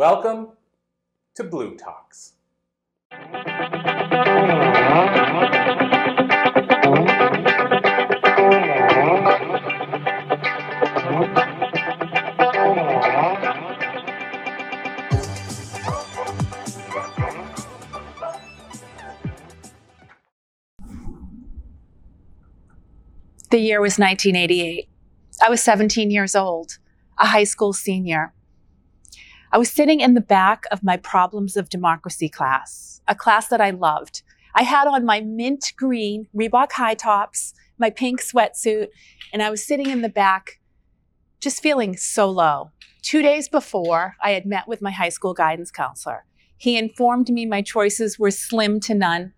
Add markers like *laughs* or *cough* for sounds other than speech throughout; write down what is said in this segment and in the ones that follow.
Welcome to bLU Talks. The year was 1988. I was 17 years old, a high school senior. I was sitting in the back of my Problems of Democracy class, a class that I loved. I had on my mint green Reebok high tops, my pink sweatsuit, and I was sitting in the back just feeling so low. Two days before, I had met with my high school guidance counselor. He informed me my choices were slim to none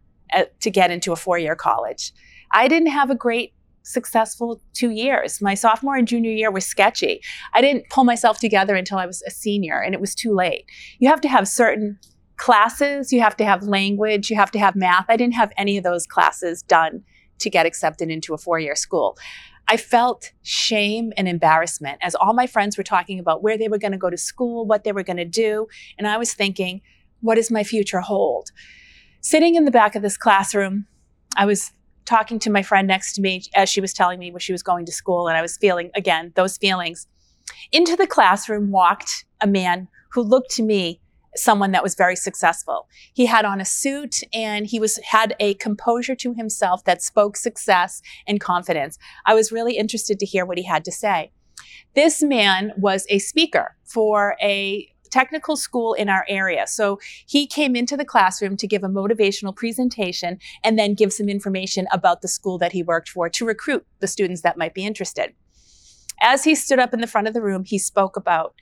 to get into a four year college. I didn't have a great successful two years. My sophomore and junior year was sketchy. I didn't pull myself together until I was a senior, and it was too late. You have to have certain classes, you have to have language, you have to have math. I didn't have any of those classes done to get accepted into a four year school. I felt shame and embarrassment as all my friends were talking about where they were going to go to school, what they were going to do. And I was thinking, what does my future hold? Sitting in the back of this classroom, I was talking to my friend next to me as she was telling me where she was going to school, and I was feeling, again, those feelings. Into the classroom walked a man who looked to me someone that was very successful. He had on a suit and he was had a composure to himself that spoke success and confidence. I was really interested to hear what he had to say. This man was a speaker for a technical school in our area. So he came into the classroom to give a motivational presentation and then give some information about the school that he worked for to recruit the students that might be interested. As he stood up in the front of the room, he spoke about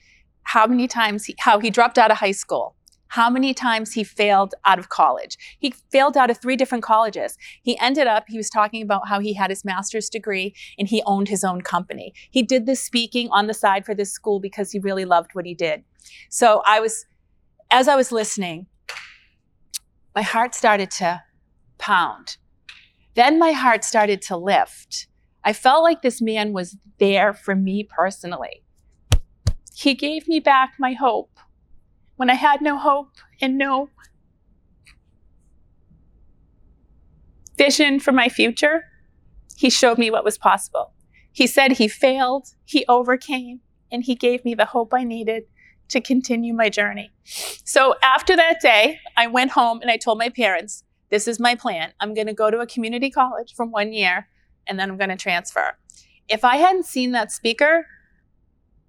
how many times he, how he dropped out of high school, how many times he failed out of college. He failed out of three different colleges. He ended up, he was talking about how he had his master's degree and he owned his own company. He did this speaking on the side for this school because he really loved what he did. So I was, as I was listening, my heart started to pound. Then my heart started to lift. I felt like this man was there for me personally. He gave me back my hope when I had no hope and no vision for my future. He showed me what was possible. He said he failed, he overcame, and he gave me the hope I needed to continue my journey. So after that day, I went home and I told my parents, this is my plan. I'm going to go to a community college for one year and then I'm going to transfer. If I hadn't seen that speaker,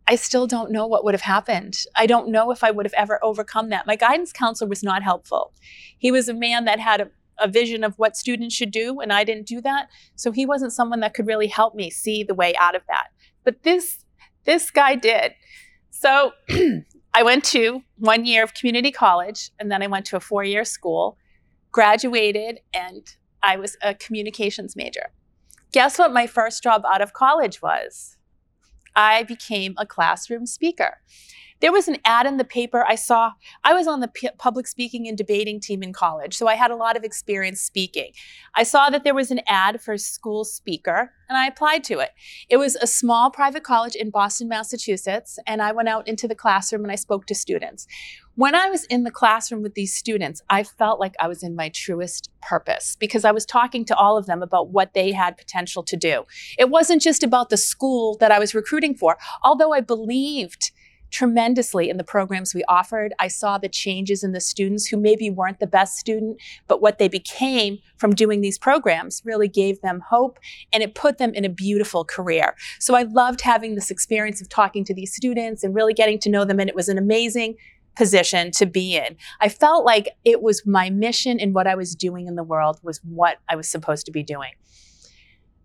I still don't know what would have happened. I don't know if I would have ever overcome that. My guidance counselor was not helpful. He was a man that had a, a vision of what students should do, and I didn't do that. So he wasn't someone that could really help me see the way out of that. But this this guy did. So *clears throat* I went to one year of community college, and then I went to a four year school, graduated, and I was a communications major. Guess what my first job out of college was? I became a classroom speaker. There was an ad in the paper I saw. I was on the p- public speaking and debating team in college, so I had a lot of experience speaking. I saw that there was an ad for a school speaker, and I applied to it. It was a small private college in Boston, Massachusetts, and I went out into the classroom and I spoke to students. When I was in the classroom with these students, I felt like I was in my truest purpose because I was talking to all of them about what they had potential to do. It wasn't just about the school that I was recruiting for, although I believed tremendously in the programs we offered. I saw the changes in the students who maybe weren't the best student, but what they became from doing these programs really gave them hope and it put them in a beautiful career. So I loved having this experience of talking to these students and really getting to know them, and it was an amazing position to be in. I felt like it was my mission and what I was doing in the world was what I was supposed to be doing.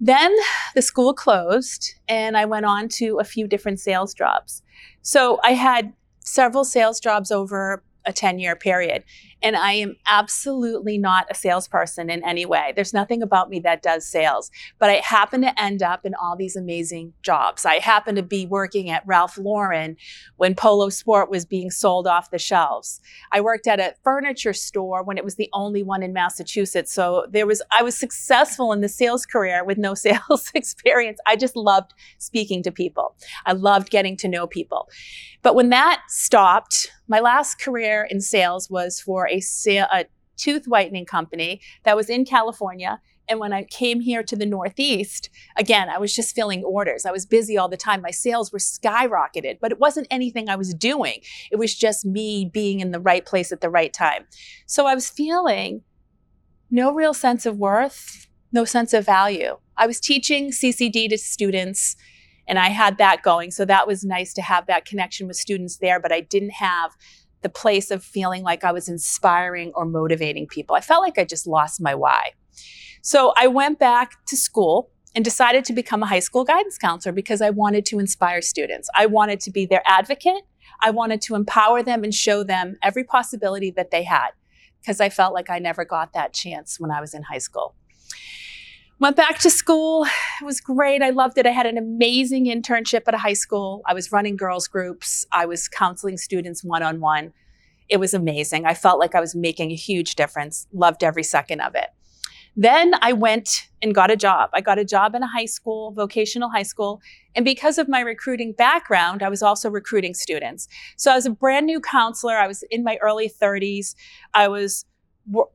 Then the school closed and I went on to a few different sales jobs. So I had several sales jobs over a 10 year period. And I am absolutely not a salesperson in any way. There's nothing about me that does sales, but I happen to end up in all these amazing jobs. I happen to be working at Ralph Lauren when Polo Sport was being sold off the shelves. I worked at a furniture store when it was the only one in Massachusetts. So there was, I was successful in the sales career with no *laughs* sales experience. I just loved speaking to people. I loved getting to know people. But when that stopped, my last career in sales was for a, a tooth whitening company that was in California. And when I came here to the Northeast, again, I was just filling orders. I was busy all the time. My sales were skyrocketed, but it wasn't anything I was doing. It was just me being in the right place at the right time. So I was feeling no real sense of worth, no sense of value. I was teaching CCD to students and I had that going. So that was nice to have that connection with students there, but I didn't have the place of feeling like I was inspiring or motivating people. I felt like I just lost my why. So I went back to school and decided to become a high school guidance counselor because I wanted to inspire students. I wanted to be their advocate. I wanted to empower them and show them every possibility that they had because I felt like I never got that chance when I was in high school. Went back to school. It was great. I loved it. I had an amazing internship at a high school. I was running girls groups. I was counseling students one on one. It was amazing. I felt like I was making a huge difference. Loved every second of it. Then I went and got a job. I got a job in a high school, vocational high school. And because of my recruiting background, I was also recruiting students. So I was a brand new counselor. I was in my early 30s. I was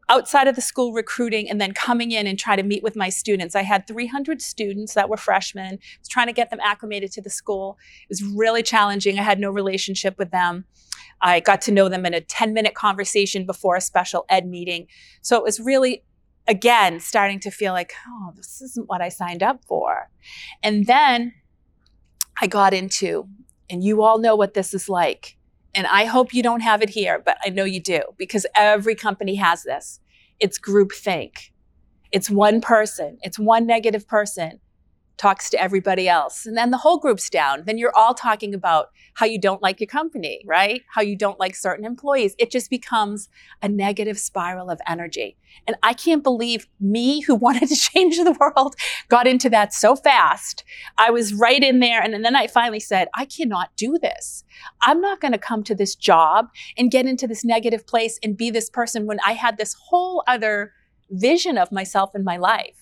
outside of the school recruiting and then coming in and try to meet with my students. I had 300 students that were freshmen. I was trying to get them acclimated to the school. It was really challenging. I had no relationship with them. I got to know them in a 10 minute conversation before a special ed meeting. So it was really, again, starting to feel like, oh, this isn't what I signed up for. And then I got into, and you all know what this is like and I hope you don't have it here, but I know you do because every company has this. It's groupthink. It's one person, it's one negative person talks to everybody else. And then the whole group's down. Then you're all talking about how you don't like your company, right? How you don't like certain employees. It just becomes a negative spiral of energy. And I can't believe me, who *laughs* wanted to change the world, got into that so fast. I was right in there. And then I finally said, I cannot do this. I'm not going to come to this job and get into this negative place and be this person when I had this whole other vision of myself in my life.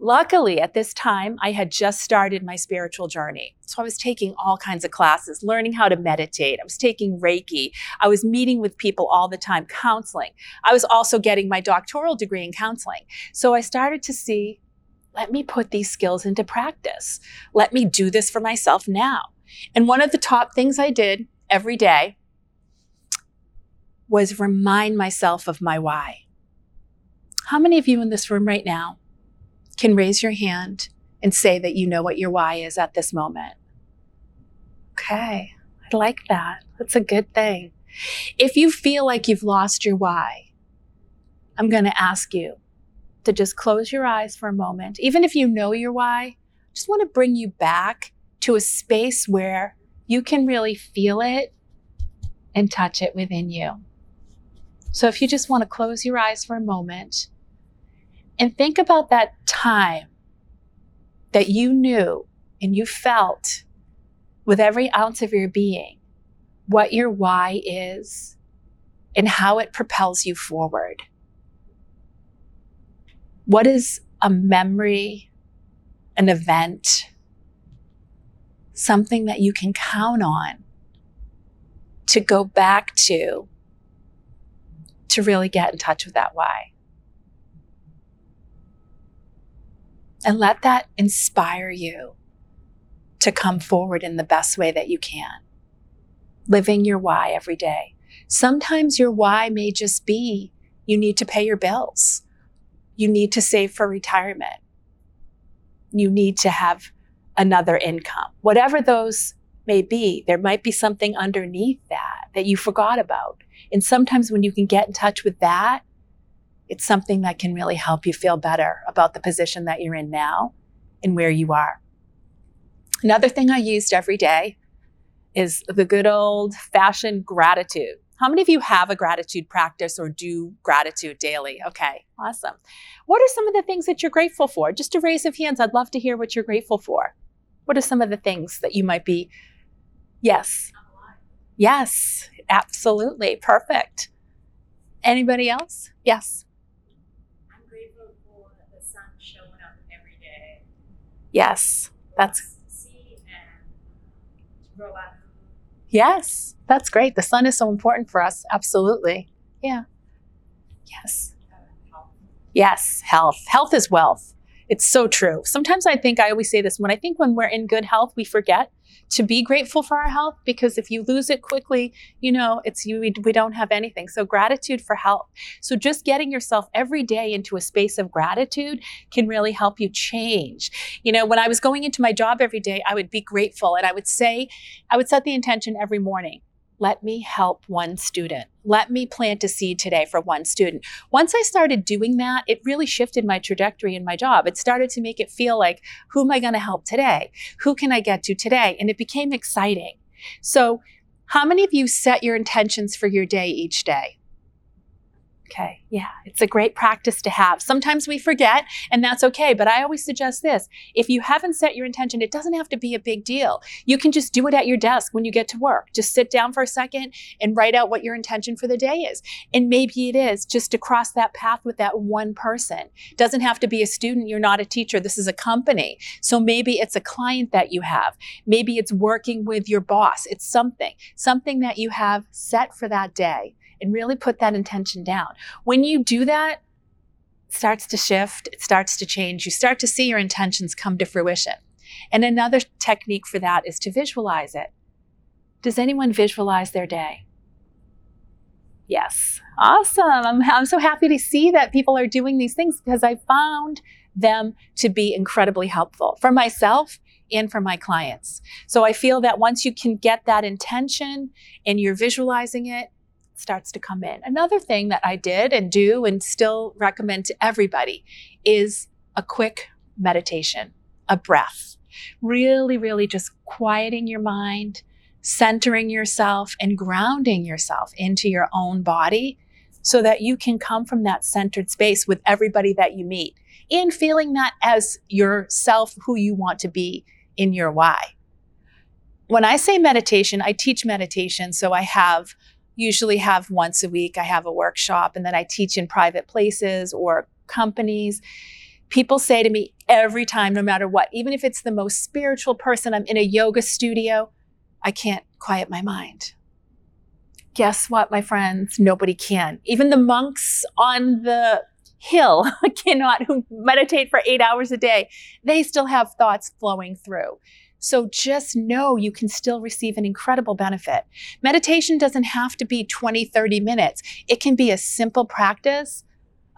Luckily, at this time, I had just started my spiritual journey. So I was taking all kinds of classes, learning how to meditate. I was taking Reiki. I was meeting with people all the time, counseling. I was also getting my doctoral degree in counseling. So I started to see let me put these skills into practice. Let me do this for myself now. And one of the top things I did every day was remind myself of my why. How many of you in this room right now can raise your hand and say that you know what your why is at this moment. Okay, I like that. That's a good thing. If you feel like you've lost your why, I'm going to ask you to just close your eyes for a moment. Even if you know your why, I just want to bring you back to a space where you can really feel it and touch it within you. So if you just want to close your eyes for a moment and think about that time that you knew and you felt with every ounce of your being what your why is and how it propels you forward. What is a memory, an event, something that you can count on to go back to to really get in touch with that why? And let that inspire you to come forward in the best way that you can. Living your why every day. Sometimes your why may just be you need to pay your bills. You need to save for retirement. You need to have another income. Whatever those may be, there might be something underneath that that you forgot about. And sometimes when you can get in touch with that, it's something that can really help you feel better about the position that you're in now and where you are. Another thing I used every day is the good old fashioned gratitude. How many of you have a gratitude practice or do gratitude daily? Okay, awesome. What are some of the things that you're grateful for? Just a raise of hands, I'd love to hear what you're grateful for. What are some of the things that you might be? Yes. Yes, absolutely. Perfect. Anybody else? Yes. I'm grateful for the sun showing up every day. Yes. That's yes. That's great. The sun is so important for us. Absolutely. Yeah. Yes. Yes, health. Health is wealth. It's so true. Sometimes I think I always say this when I think when we're in good health, we forget to be grateful for our health because if you lose it quickly, you know, it's you we, we don't have anything. So gratitude for health. So just getting yourself every day into a space of gratitude can really help you change. You know, when I was going into my job every day, I would be grateful and I would say I would set the intention every morning let me help one student. Let me plant a seed today for one student. Once I started doing that, it really shifted my trajectory in my job. It started to make it feel like, who am I going to help today? Who can I get to today? And it became exciting. So, how many of you set your intentions for your day each day? Okay, yeah, it's a great practice to have. Sometimes we forget, and that's okay. But I always suggest this if you haven't set your intention, it doesn't have to be a big deal. You can just do it at your desk when you get to work. Just sit down for a second and write out what your intention for the day is. And maybe it is just to cross that path with that one person. It doesn't have to be a student. You're not a teacher. This is a company. So maybe it's a client that you have. Maybe it's working with your boss. It's something, something that you have set for that day and really put that intention down. When you do that, it starts to shift, it starts to change. You start to see your intentions come to fruition. And another technique for that is to visualize it. Does anyone visualize their day? Yes. Awesome. I'm, I'm so happy to see that people are doing these things because I found them to be incredibly helpful for myself and for my clients. So I feel that once you can get that intention and you're visualizing it, starts to come in. Another thing that I did and do and still recommend to everybody is a quick meditation, a breath. Really, really just quieting your mind, centering yourself, and grounding yourself into your own body so that you can come from that centered space with everybody that you meet and feeling that as yourself, who you want to be in your why. When I say meditation, I teach meditation. So I have usually have once a week. I have a workshop and then I teach in private places or companies. People say to me every time, no matter what, even if it's the most spiritual person, I'm in a yoga studio, I can't quiet my mind. Guess what, my friends? Nobody can. Even the monks on the hill *laughs* cannot who meditate for eight hours a day. They still have thoughts flowing through. So just know you can still receive an incredible benefit. Meditation doesn't have to be 20, 30 minutes. It can be a simple practice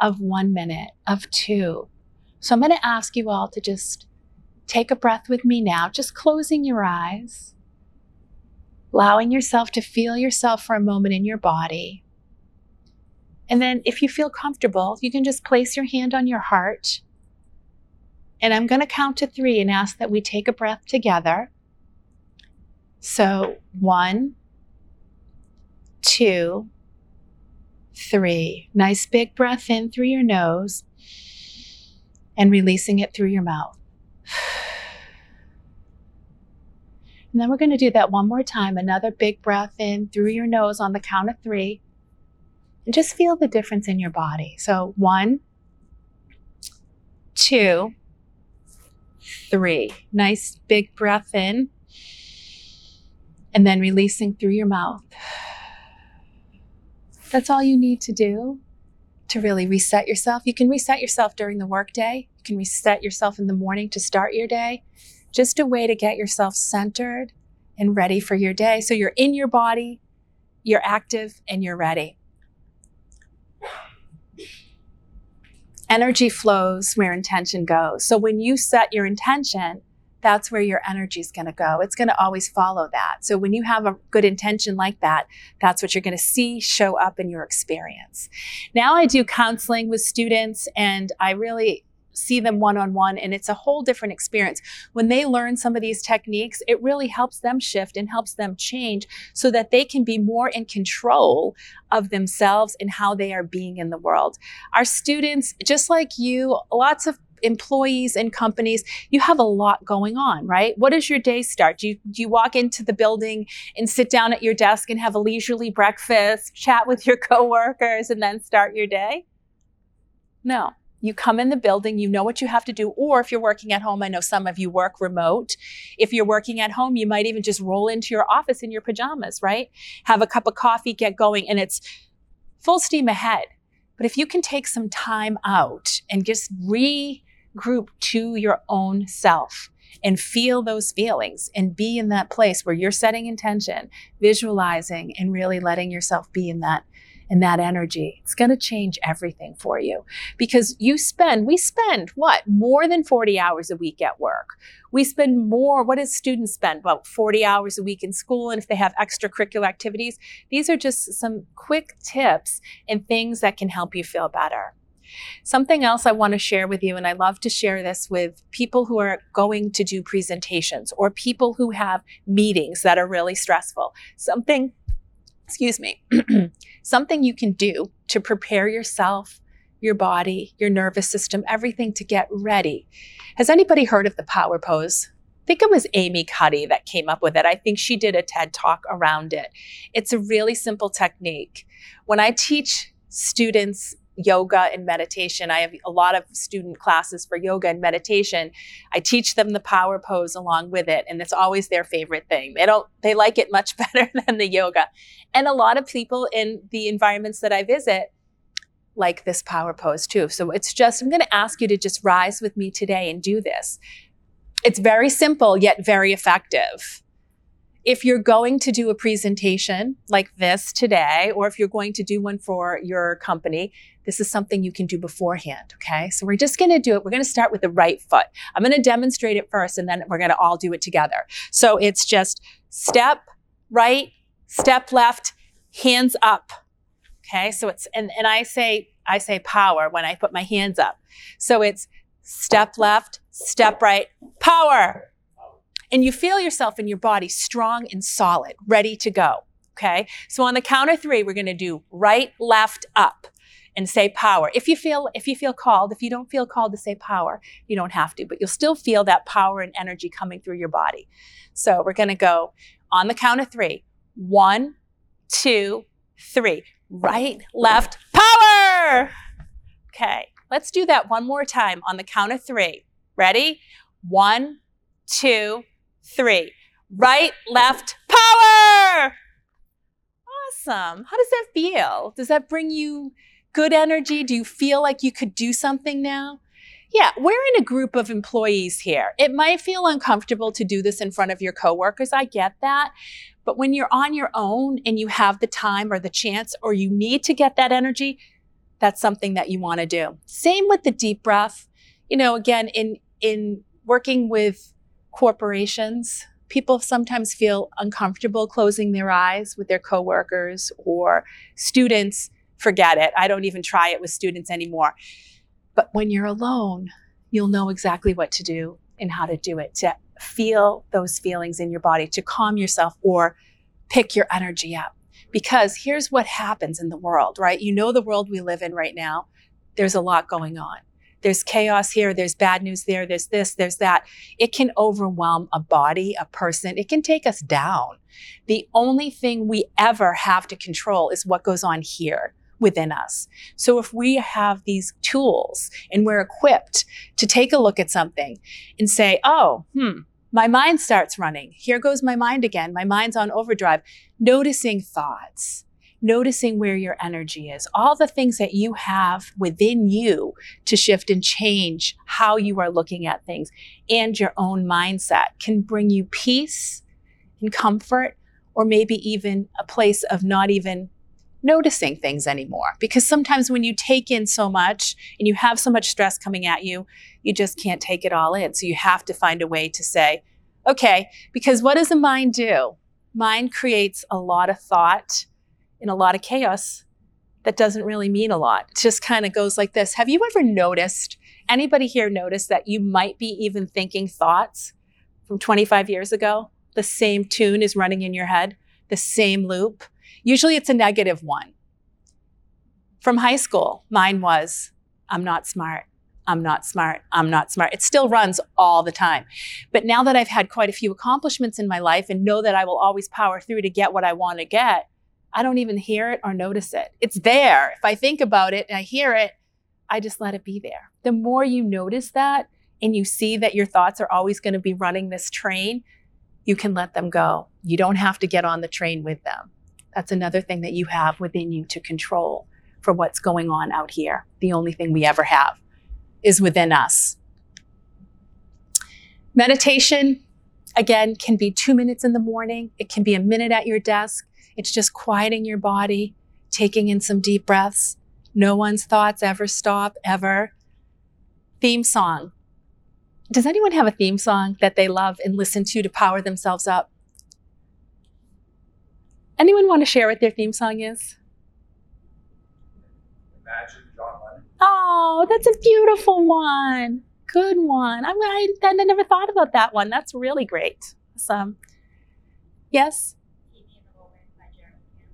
of one minute, of two. So I'm going to ask you all to just take a breath with me now, just closing your eyes, allowing yourself to feel yourself for a moment in your body. And then, if you feel comfortable, you can just place your hand on your heart and I'm going to count to three and ask that we take a breath together. So, one, two, three. Nice big breath in through your nose and releasing it through your mouth. And then we're going to do that one more time. Another big breath in through your nose on the count of three. And just feel the difference in your body. So, one, two, three. Nice big breath in and then releasing through your mouth. That's all you need to do to really reset yourself. You can reset yourself during the workday. You can reset yourself in the morning to start your day. Just a way to get yourself centered and ready for your day. So you're in your body, you're active, and you're ready. Energy flows where intention goes. So when you set your intention, that's where your energy is going to go. It's going to always follow that. So when you have a good intention like that, that's what you're going to see show up in your experience. Now I do counseling with students and I really see them one on one and it's a whole different experience. When they learn some of these techniques, it really helps them shift and helps them change so that they can be more in control of themselves and how they are being in the world. Our students, just like you, lots of employees and companies, you have a lot going on, right? What does your day start? Do you, do you walk into the building and sit down at your desk and have a leisurely breakfast, chat with your *laughs* coworkers, and then start your day? No. You come in the building, you know what you have to do. Or if you're working at home, I know some of you work remote. If you're working at home, you might even just roll into your office in your pajamas, right? Have a cup of coffee, get going, and it's full steam ahead. But if you can take some time out and just re group to your own self and feel those feelings and be in that place where you're setting intention, visualizing and really letting yourself be in that in that energy. It's going to change everything for you because you spend, we spend what? More than 40 hours a week at work. We spend more, what does students spend? About 40 hours a week in school. And if they have extracurricular activities, these are just some quick tips and things that can help you feel better. Something else I want to share with you, and I love to share this with people who are going to do presentations or people who have meetings that are really stressful. Something, excuse me, *clears throat* something you can do to prepare yourself, your body, your nervous system, everything to get ready. Has anybody heard of the power pose? I think it was Amy Cuddy that came up with it. I think she did a TED talk around it. It's a really simple technique. When I teach students yoga and meditation. I have a lot of student classes for yoga and meditation. I teach them the power pose along with it, and it's always their favorite thing. They don't they like it much *laughs* better than the yoga. And a lot of people in the environments that I visit like this power pose too. So it's just I'm going to ask you to just rise with me today and do this. It's very simple yet very effective if you're going to do a presentation like this today, or if you're going to do one for your company, this is something you can do beforehand. Okay. So we're just going to do it. We're going to start with the right foot. I'm going to demonstrate it first and then we're going to all do it together. So it's just step right, step left, hands up. Okay. So it's, and, and I say, I say power when I put my hands up. So it's step left, step right, power and you feel yourself in your body strong and solid, ready to go. Okay. So on the count of three, we're going to do right, left, up and say power. If you feel, if you feel called, if you don't feel called to say power, you don't have to, but you'll still feel that power and energy coming through your body. So we're going to go on the count of three. One, two, three. Right, left, power. Okay. Let's do that one more time on the count of three. Ready? One, two, three. Right, left, power! Awesome. How does that feel? Does that bring you good energy? Do you feel like you could do something now? Yeah, we're in a group of employees here. It might feel uncomfortable to do this in front of your coworkers. I get that. But when you're on your own and you have the time or the chance or you need to get that energy, that's something that you want to do. Same with the deep breath. You know, again, in in working with corporations, people sometimes feel uncomfortable closing their eyes with their coworkers or students forget it. I don't even try it with students anymore. But when you're alone, you'll know exactly what to do and how to do it to feel those feelings in your body, to calm yourself or pick your energy up. Because here's what happens in the world, right? You know the world we live in right now. There's a lot going on there's chaos here, there's bad news there, there's this, there's that. It can overwhelm a body, a person. It can take us down. The only thing we ever have to control is what goes on here within us. So if we have these tools and we're equipped to take a look at something and say, oh, hmm, my mind starts running. Here goes my mind again. My mind's on overdrive. Noticing thoughts, noticing where your energy is, all the things that you have within you to shift and change how you are looking at things and your own mindset can bring you peace and comfort, or maybe even a place of not even noticing things anymore. Because sometimes when you take in so much and you have so much stress coming at you, you just can't take it all in. So you have to find a way to say, okay, because what does the mind do? Mind creates a lot of thought in a lot of chaos, that doesn't really mean a lot. It just kind of goes like this. Have you ever noticed, anybody here noticed that you might be even thinking thoughts from 25 years ago? The same tune is running in your head, the same loop. Usually it's a negative one. From high school, mine was, I'm not smart. I'm not smart. I'm not smart. It still runs all the time. But now that I've had quite a few accomplishments in my life and know that I will always power through to get what I want to get, I don't even hear it or notice it. It's there. If I think about it and I hear it, I just let it be there. The more you notice that and you see that your thoughts are always going to be running this train, you can let them go. You don't have to get on the train with them. That's another thing that you have within you to control for what's going on out here. The only thing we ever have is within us. Meditation, again, can be two minutes in the morning, it can be a minute at your desk. It's just quieting your body, taking in some deep breaths. No one's thoughts ever stop, ever. Theme song. Does anyone have a theme song that they love and listen to to power themselves up? Anyone want to share what their theme song is? Imagine John Lennon. Oh, that's a beautiful one. Good one. I'm, I, I never thought about that one. That's really great. Awesome. Um, yes? Keep Me in the Moment by Jeremy Camp.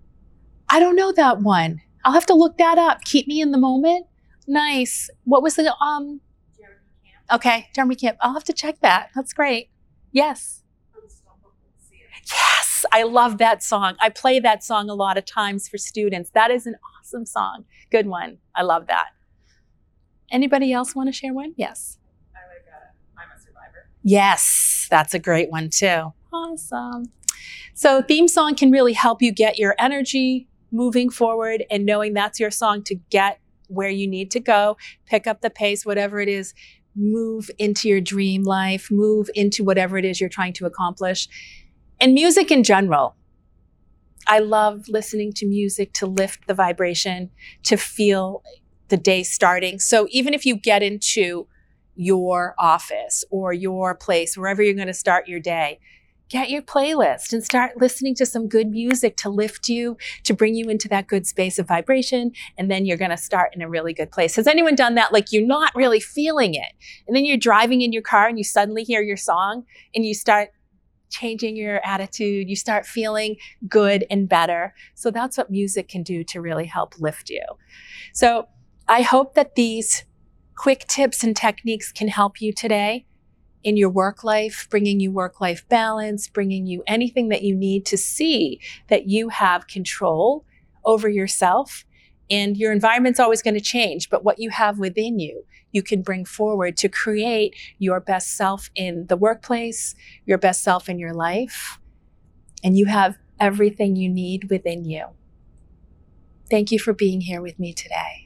I don't know that one. I'll have to look that up. Keep me in the moment. Nice. What was the um Jeremy Camp. okay, Jeremy Camp. I'll have to check that. That's great. Yes. Yes, I love that song. I play that song a lot of times for students. That is an awesome song. Good one. I love that. Anybody else want to share one? Yes. I like uh, I'm a Survivor. Yes, that's a great one too. Awesome. So, theme song can really help you get your energy moving forward and knowing that's your song to get where you need to go, pick up the pace, whatever it is, move into your dream life, move into whatever it is you're trying to accomplish. And music in general. I love listening to music to lift the vibration, to feel the day starting. So, even if you get into your office or your place, wherever you're going to start your day, get your playlist and start listening to some good music to lift you, to bring you into that good space of vibration. And then you're going to start in a really good place. Has anyone done that? Like you're not really feeling it. And then you're driving in your car and you suddenly hear your song and you start changing your attitude. You start feeling good and better. So that's what music can do to really help lift you. So I hope that these quick tips and techniques can help you today in your work life, bringing you work life balance, bringing you anything that you need to see that you have control over yourself. And your environment's always going to change, but what you have within you, you can bring forward to create your best self in the workplace, your best self in your life. And you have everything you need within you. Thank you for being here with me today.